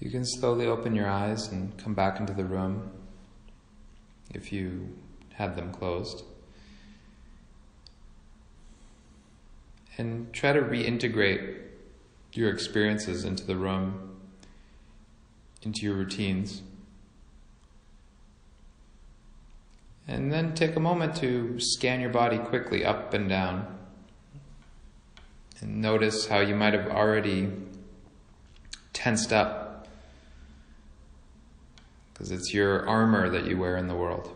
you can slowly open your eyes and come back into the room if you had them closed. And try to reintegrate your experiences into the room, into your routines. And then take a moment to scan your body quickly up and down. And notice how you might have already tensed up. Because it's your armor that you wear in the world.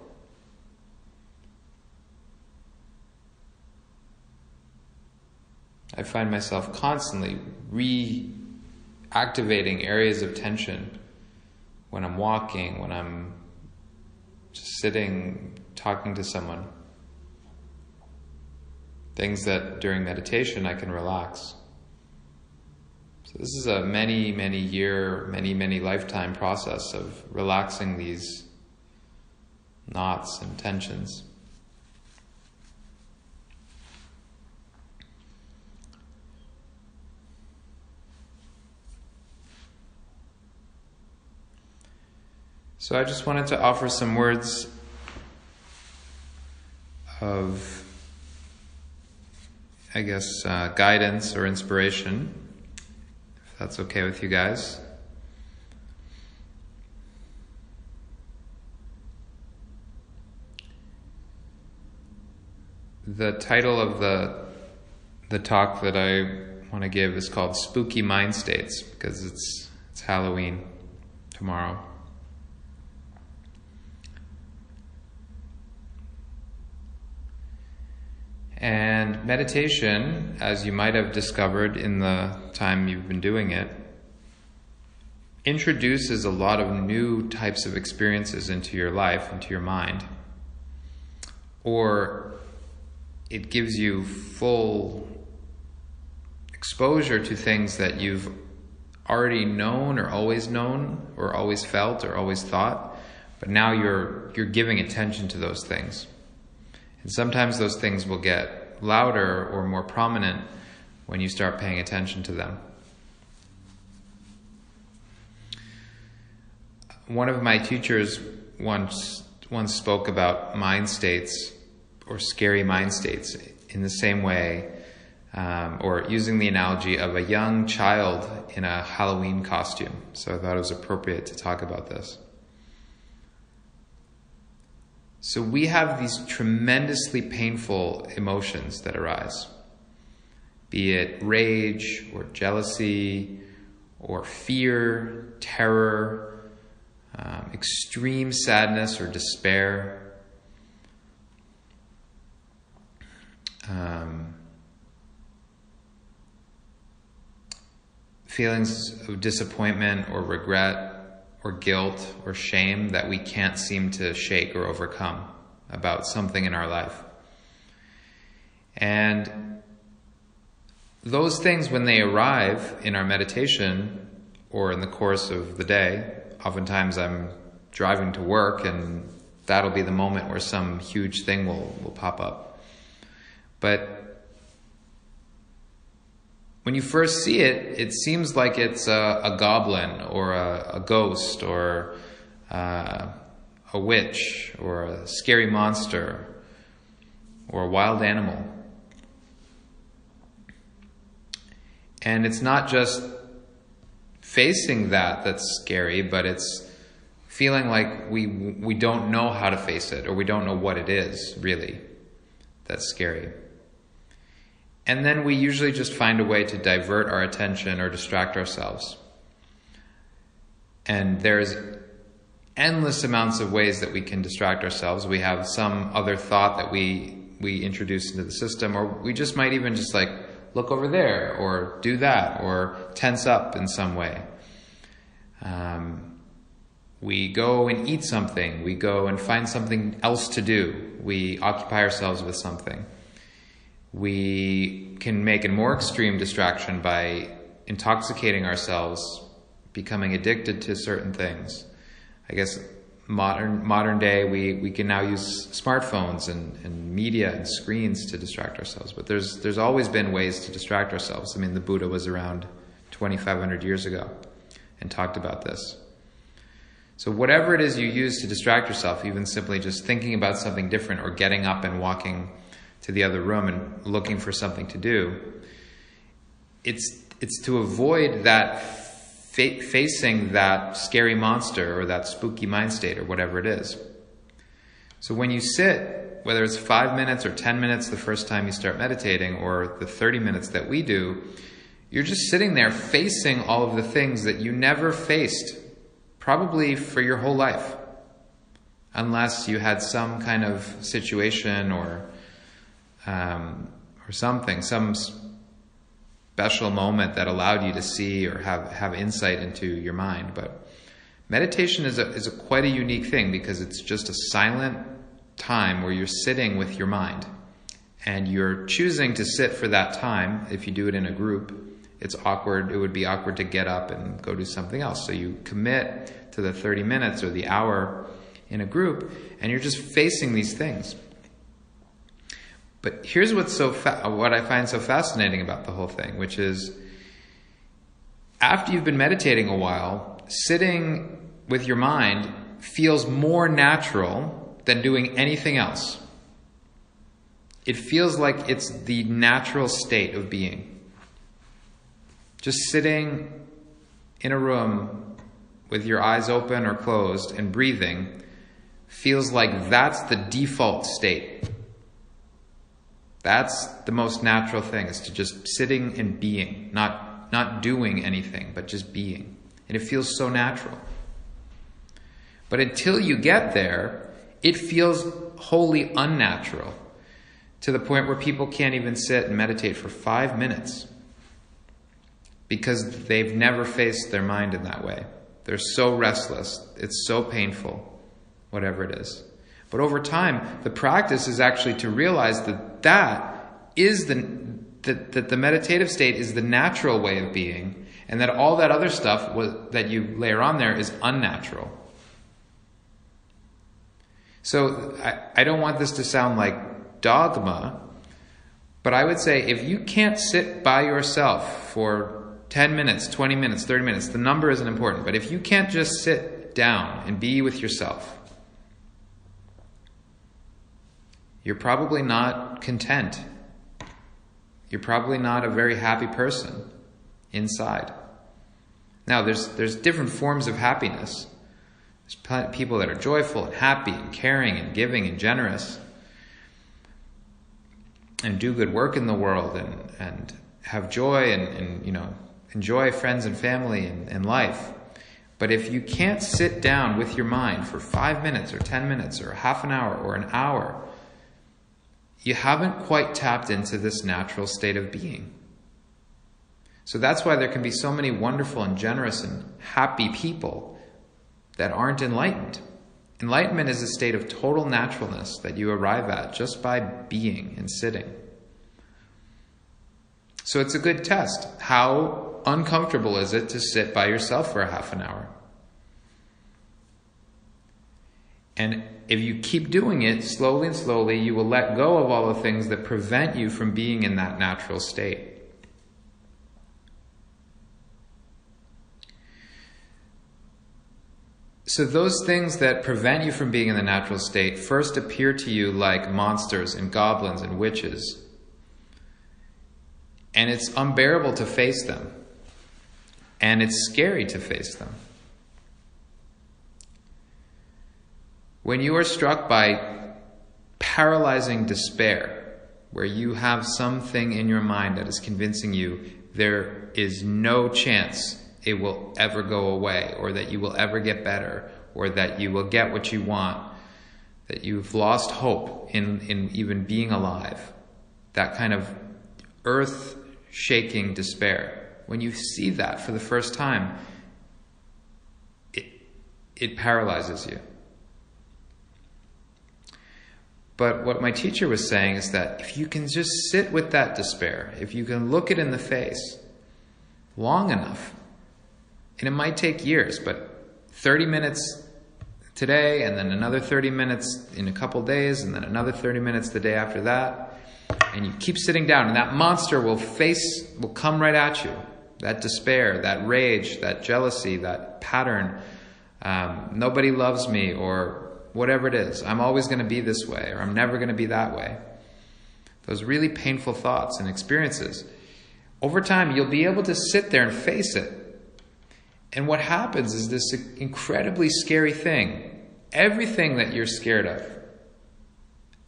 I find myself constantly reactivating areas of tension when I'm walking, when I'm just sitting, talking to someone. Things that during meditation I can relax. This is a many, many year, many, many lifetime process of relaxing these knots and tensions. So I just wanted to offer some words of, I guess, uh, guidance or inspiration, that's okay with you guys. The title of the the talk that I want to give is called Spooky Mind States because it's it's Halloween tomorrow. And meditation, as you might have discovered in the time you've been doing it, introduces a lot of new types of experiences into your life, into your mind. Or it gives you full exposure to things that you've already known or always known or always felt or always thought, but now you're you're giving attention to those things. And sometimes those things will get louder or more prominent when you start paying attention to them. One of my teachers once once spoke about mind states or scary mind states in the same way, um, or using the analogy of a young child in a Halloween costume. So I thought it was appropriate to talk about this. So we have these tremendously painful emotions that arise, be it rage or jealousy or fear, terror, um, extreme sadness or despair. Um, feelings of disappointment or regret or guilt or shame that we can't seem to shake or overcome about something in our life. And those things, when they arrive in our meditation or in the course of the day, oftentimes I'm driving to work and that'll be the moment where some huge thing will, will pop up. But when you first see it, it seems like it's a, a goblin or a, a ghost or uh, a witch or a scary monster or a wild animal. And it's not just facing that that's scary, but it's feeling like we we don't know how to face it or we don't know what it is really that's scary. And then we usually just find a way to divert our attention or distract ourselves. And there's endless amounts of ways that we can distract ourselves. We have some other thought that we we introduce into the system, or we just might even just like look over there, or do that, or tense up in some way. Um, we go and eat something. We go and find something else to do. We occupy ourselves with something we can make a more extreme distraction by intoxicating ourselves, becoming addicted to certain things. I guess modern modern day we, we can now use smartphones and, and media and screens to distract ourselves. But there's there's always been ways to distract ourselves. I mean the Buddha was around twenty five hundred years ago. and talked about this. So, whatever it is you use to distract yourself, even simply just thinking about something different or getting up and walking to the other room and looking for something to do, it's, it's to avoid that fa- facing that scary monster or that spooky mind state or whatever it is. So, when you sit, whether it's five minutes or 10 minutes the first time you start meditating or the 30 minutes that we do, you're just sitting there facing all of the things that you never faced probably for your whole life, unless you had some kind of situation or um, or something, some special moment that allowed you to see or have have insight into your mind. But meditation is a is a quite a unique thing because it's just a silent time where you're sitting with your mind and you're choosing to sit for that time if you do it in a group it's awkward. It would be awkward to get up and go do something else. So you commit to the 30 minutes or the hour in a group, and you're just facing these things. But here's what's so fa- what I find so fascinating about the whole thing, which is after you've been meditating a while, sitting with your mind feels more natural than doing anything else. It feels like it's the natural state of being. Just sitting in a room with your eyes open or closed and breathing feels like that's the default state. That's the most natural thing is to just sitting and being, not not doing anything, but just being. And it feels so natural. But until you get there, it feels wholly unnatural to the point where people can't even sit and meditate for five minutes because they've never faced their mind in that way. They're so restless, it's so painful, whatever it is. But over time, the practice is actually to realize that that is the that, that the meditative state is the natural way of being, and that all that other stuff was, that you layer on there is unnatural. So I, I don't want this to sound like dogma, but I would say if you can't sit by yourself for 10 minutes, 20 minutes, 30 minutes, the number isn't important. But if you can't just sit down and be with yourself, you're probably not content. You're probably not a very happy person inside. Now, there's, there's different forms of happiness. There's people that are joyful and happy and caring and giving and generous and do good work in the world and, and have joy and, and you know enjoy friends and family and, and life. But if you can't sit down with your mind for five minutes or 10 minutes or half an hour or an hour, you haven't quite tapped into this natural state of being. So that's why there can be so many wonderful and generous and happy people that aren't enlightened. Enlightenment is a state of total naturalness that you arrive at just by being and sitting. So it's a good test. How uncomfortable is it to sit by yourself for a half an hour? And if you keep doing it slowly and slowly, you will let go of all the things that prevent you from being in that natural state. So, those things that prevent you from being in the natural state first appear to you like monsters and goblins and witches. And it's unbearable to face them and it's scary to face them. When you are struck by paralyzing despair, where you have something in your mind that is convincing you there is no chance it will ever go away, or that you will ever get better, or that you will get what you want, that you've lost hope in, in even being alive, that kind of earth shaking despair when you see that for the first time, it, it paralyzes you. But what my teacher was saying is that if you can just sit with that despair, if you can look it in the face long enough, and it might take years, but 30 minutes today, and then another 30 minutes in a couple days, and then another 30 minutes the day after that, and you keep sitting down, and that monster will face, will come right at you that despair, that rage, that jealousy, that pattern. Um, nobody loves me, or whatever it is. I'm always going to be this way, or I'm never going to be that way. Those really painful thoughts and experiences. Over time, you'll be able to sit there and face it. And what happens is this incredibly scary thing. Everything that you're scared of,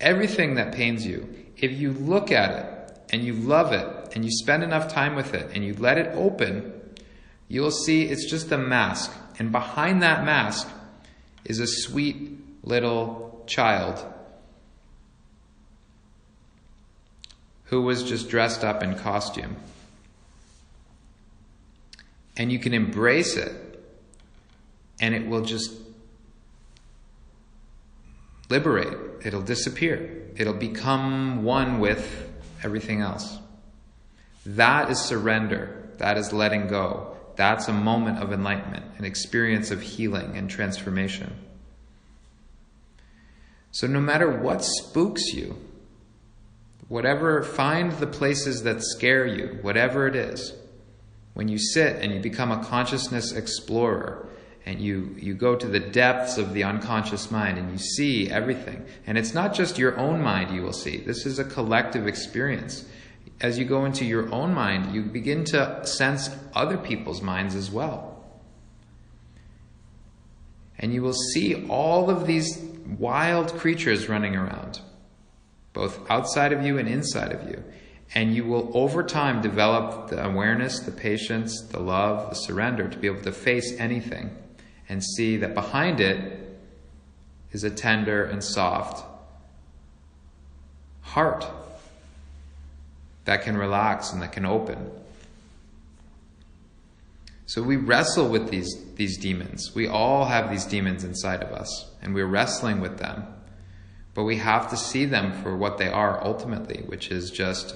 everything that pains you, if you look at it and you love it and you spend enough time with it and you let it open, you'll see it's just a mask. And behind that mask is a sweet little child who was just dressed up in costume. And you can embrace it, and it will just liberate. It'll disappear. It'll become one with everything else. That is surrender. That is letting go. That's a moment of enlightenment, an experience of healing and transformation. So, no matter what spooks you, whatever, find the places that scare you, whatever it is. When you sit and you become a consciousness explorer and you, you go to the depths of the unconscious mind and you see everything, and it's not just your own mind you will see, this is a collective experience. As you go into your own mind, you begin to sense other people's minds as well. And you will see all of these wild creatures running around, both outside of you and inside of you. And you will, over time, develop the awareness, the patience, the love, the surrender to be able to face anything and see that behind it is a tender and soft heart that can relax and that can open. So we wrestle with these, these demons. We all have these demons inside of us, and we're wrestling with them. But we have to see them for what they are ultimately, which is just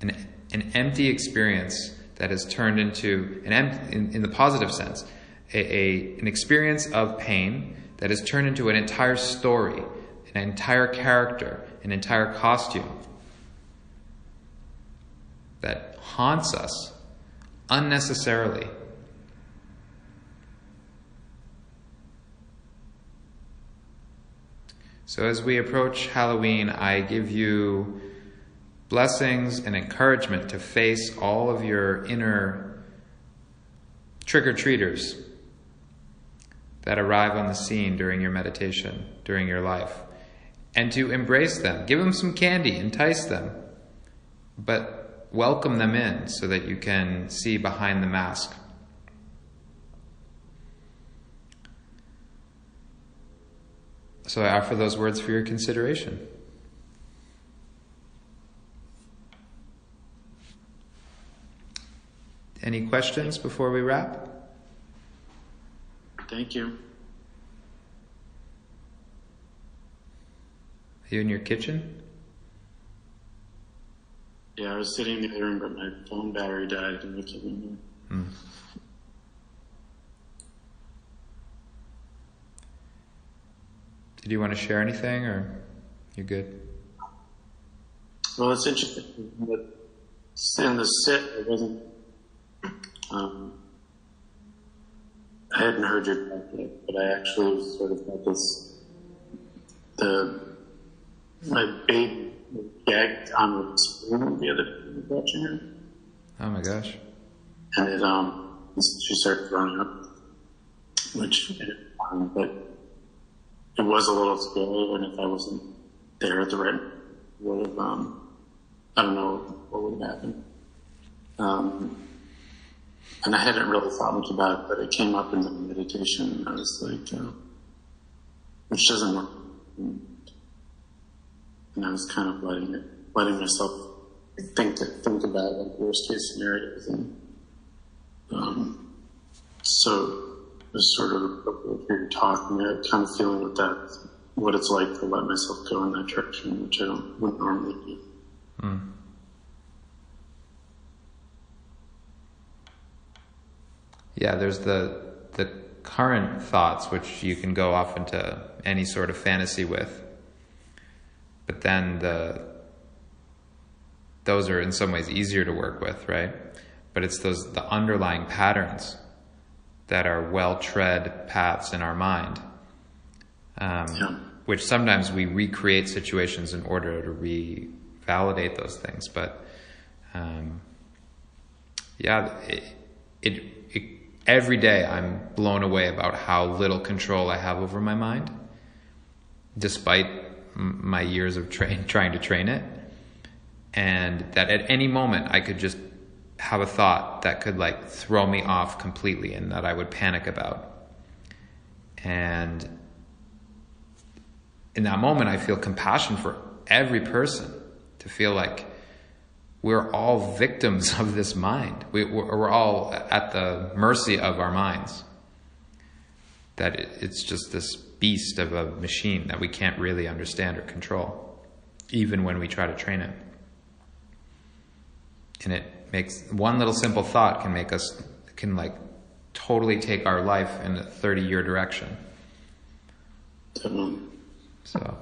an, an empty experience that has turned into, an in, in the positive sense, a, a, an experience of pain that has turned into an entire story, an entire character, an entire costume that haunts us unnecessarily. So, as we approach Halloween, I give you blessings and encouragement to face all of your inner trick or treaters that arrive on the scene during your meditation, during your life, and to embrace them. Give them some candy, entice them, but welcome them in so that you can see behind the mask. So I offer those words for your consideration. Any questions before we wrap? Thank you. Are you in your kitchen? Yeah, I was sitting in the other room, but my phone battery died in the room. Hmm. Did you want to share anything, or you're good? Well, it's interesting that in the sit, I wasn't. Um, I hadn't heard your talk yet, but I actually sort of had this. The my baby gagged on the spoon the other day watching her. Oh my gosh. And it, um, she started throwing up, which, um, but it was a little scary, and if I wasn't there at the right, would have, um, I don't know what would have happened. Um, and I hadn't really thought much about it, but it came up in the meditation, and I was like, uh, which doesn't work and I was kind of letting it, letting myself think to, think about like worst case scenarios, and um, so it was sort of appropriate for talk, and I kind of feeling what that what it's like to let myself go in that direction, which I don't wouldn't normally do. Mm. Yeah, there's the the current thoughts which you can go off into any sort of fantasy with but then the those are in some ways easier to work with, right? but it's those the underlying patterns that are well tread paths in our mind. Um, Yeah. Which sometimes we recreate situations in order to revalidate those things, but um, yeah, it, it, it, every day I'm blown away about how little control I have over my mind, despite my years of trying to train it. And that at any moment I could just have a thought that could like throw me off completely and that I would panic about. And in that moment, I feel compassion for every person to feel like we're all victims of this mind. We, we're all at the mercy of our minds. That it's just this beast of a machine that we can't really understand or control, even when we try to train it. And it makes one little simple thought can make us, can like totally take our life in a 30 year direction. So.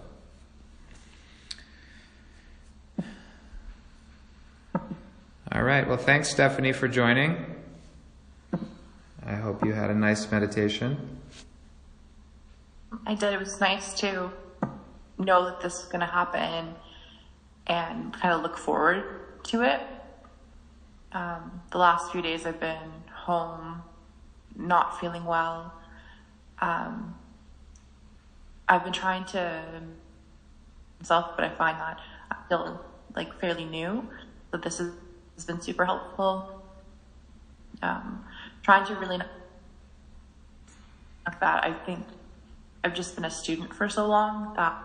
All right. Well, thanks, Stephanie, for joining. I hope you had a nice meditation. I did. It was nice to know that this was going to happen and kind of look forward to it. Um, the last few days I've been home, not feeling well. Um, I've been trying to myself, but I find that I'm still like fairly new. So this is, has been super helpful. Um, trying to really that I think I've just been a student for so long that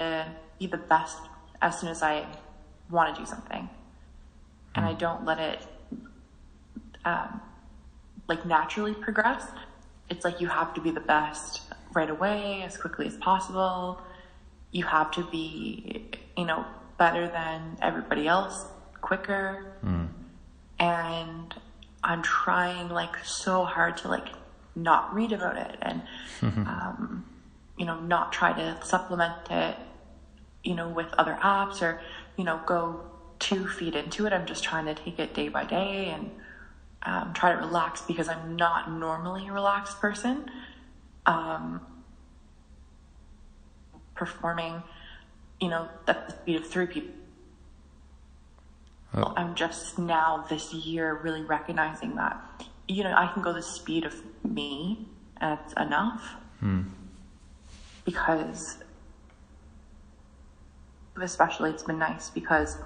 uh, be the best as soon as I want to do something, and I don't let it um, like naturally progress. It's like you have to be the best right away, as quickly as possible. You have to be, you know, better than everybody else, quicker. And I'm trying like so hard to like not read about it and, um, you know, not try to supplement it, you know, with other apps or, you know, go two feet into it. I'm just trying to take it day by day and um, try to relax because I'm not normally a relaxed person. Um, performing, you know, at the speed of three people. Oh. I'm just now this year really recognizing that, you know, I can go the speed of me and it's enough. Hmm. Because, especially, it's been nice because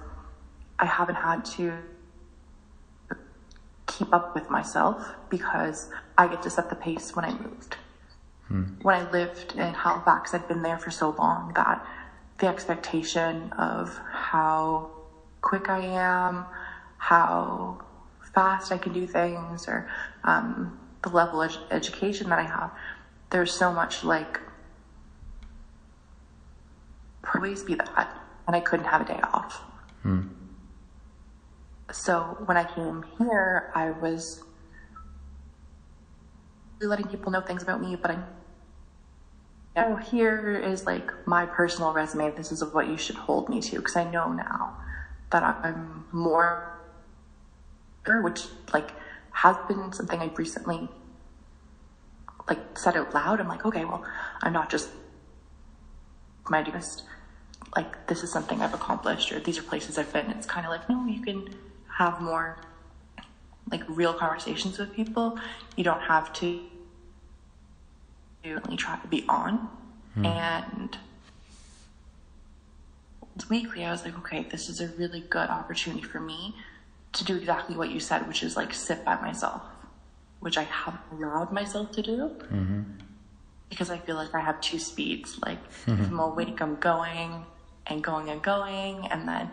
I haven't had to keep up with myself because I get to set the pace when I moved. Hmm. When I lived in Halifax, I'd been there for so long that the expectation of how quick I am, how fast I can do things, or um, the level of ed- education that I have, there's so much like always be that, and I couldn't have a day off. So when I came here, I was letting people know things about me, but I oh, here is like my personal resume. This is what you should hold me to because I know now that I'm more, which like has been something I've recently like said out loud. I'm like, okay, well, I'm not just my just like this is something I've accomplished or these are places I've been. It's kind of like no, you can have more like real conversations with people. You don't have to really try to be on. Hmm. And weekly, I was like, okay, this is a really good opportunity for me to do exactly what you said, which is like sit by myself, which I haven't allowed myself to do mm-hmm. because I feel like I have two speeds. Like if I'm awake, I'm going and going and going, and then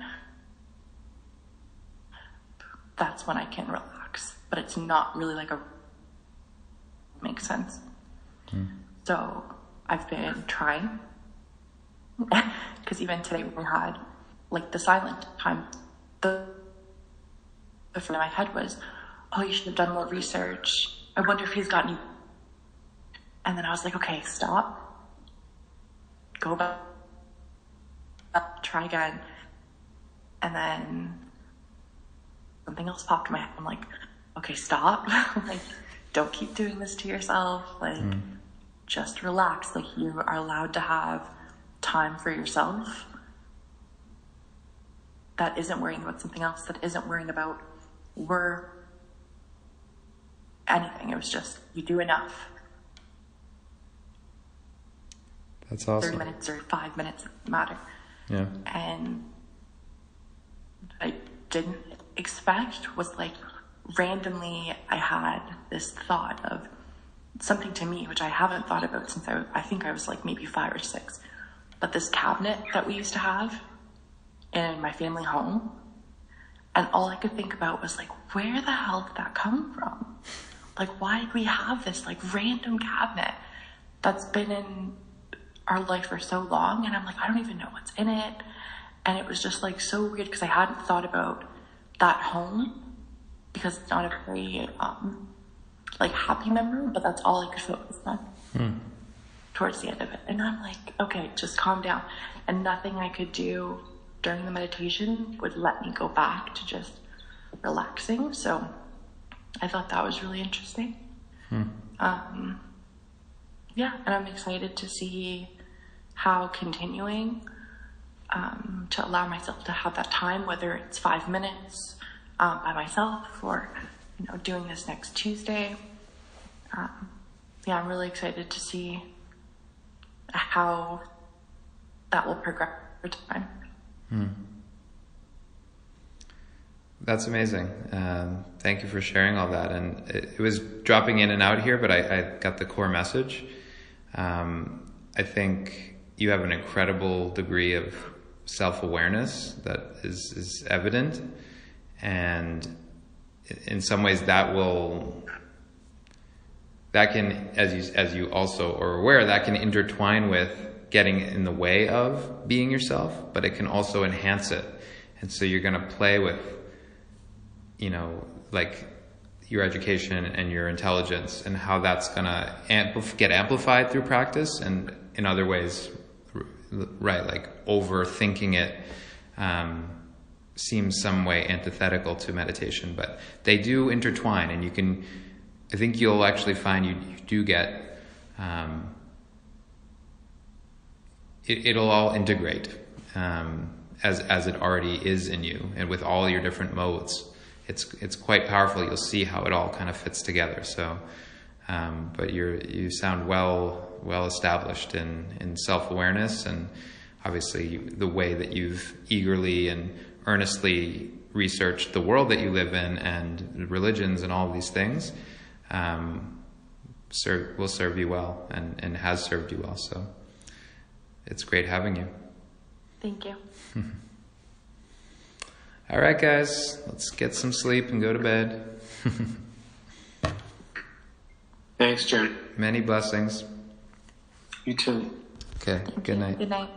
that's when I can relax. But it's not really like a makes sense. Mm. So I've been trying because even today we had like the silent time. The the front of my head was, oh, you should have done more research. I wonder if he's got any. And then I was like, okay, stop. Go back. Try again. And then something else popped in my head. I'm like, okay, stop. like, don't keep doing this to yourself. Like, mm. just relax. Like, you are allowed to have time for yourself that isn't worrying about something else, that isn't worrying about work, anything. It was just, you do enough. That's awesome. 30 awesome. minutes or five minutes matter. Yeah. and I didn't expect was like randomly I had this thought of something to me which I haven't thought about since I, I think I was like maybe five or six. But this cabinet that we used to have in my family home, and all I could think about was like, where the hell did that come from? Like, why did we have this like random cabinet that's been in our life for so long? And I'm like, I don't even know what's in it. And it was just like so weird because I hadn't thought about that home because it's not a very um, like happy memory, but that's all I could focus on towards the end of it. And I'm like, okay, just calm down. And nothing I could do during the meditation would let me go back to just relaxing. So I thought that was really interesting. Um, yeah, and I'm excited to see how continuing um, to allow myself to have that time, whether it's five minutes um, by myself or you know doing this next Tuesday. Um, yeah, I'm really excited to see how that will progress over time. That's amazing. Um, thank you for sharing all that. And it, it was dropping in and out here, but I, I got the core message. Um, I think you have an incredible degree of self awareness that is, is evident. And in some ways, that will that can, as you as you also are aware, that can intertwine with getting in the way of being yourself, but it can also enhance it. And so you're going to play with, you know, like your education and your intelligence and how that's going to ampl- get amplified through practice and in other ways, right, like overthinking it um, seems some way antithetical to meditation, but they do intertwine and you can, I think you'll actually find you, you do get, um, it, it'll all integrate um, as as it already is in you, and with all your different modes, it's it's quite powerful. You'll see how it all kind of fits together. So, um, but you're you sound well well established in in self awareness, and obviously the way that you've eagerly and earnestly researched the world that you live in and religions and all these things. Um, serve will serve you well and, and has served you well. So it's great having you. Thank you. All right, guys, let's get some sleep and go to bed. Thanks, Jim. Many blessings. You too. Okay, good night. Good night.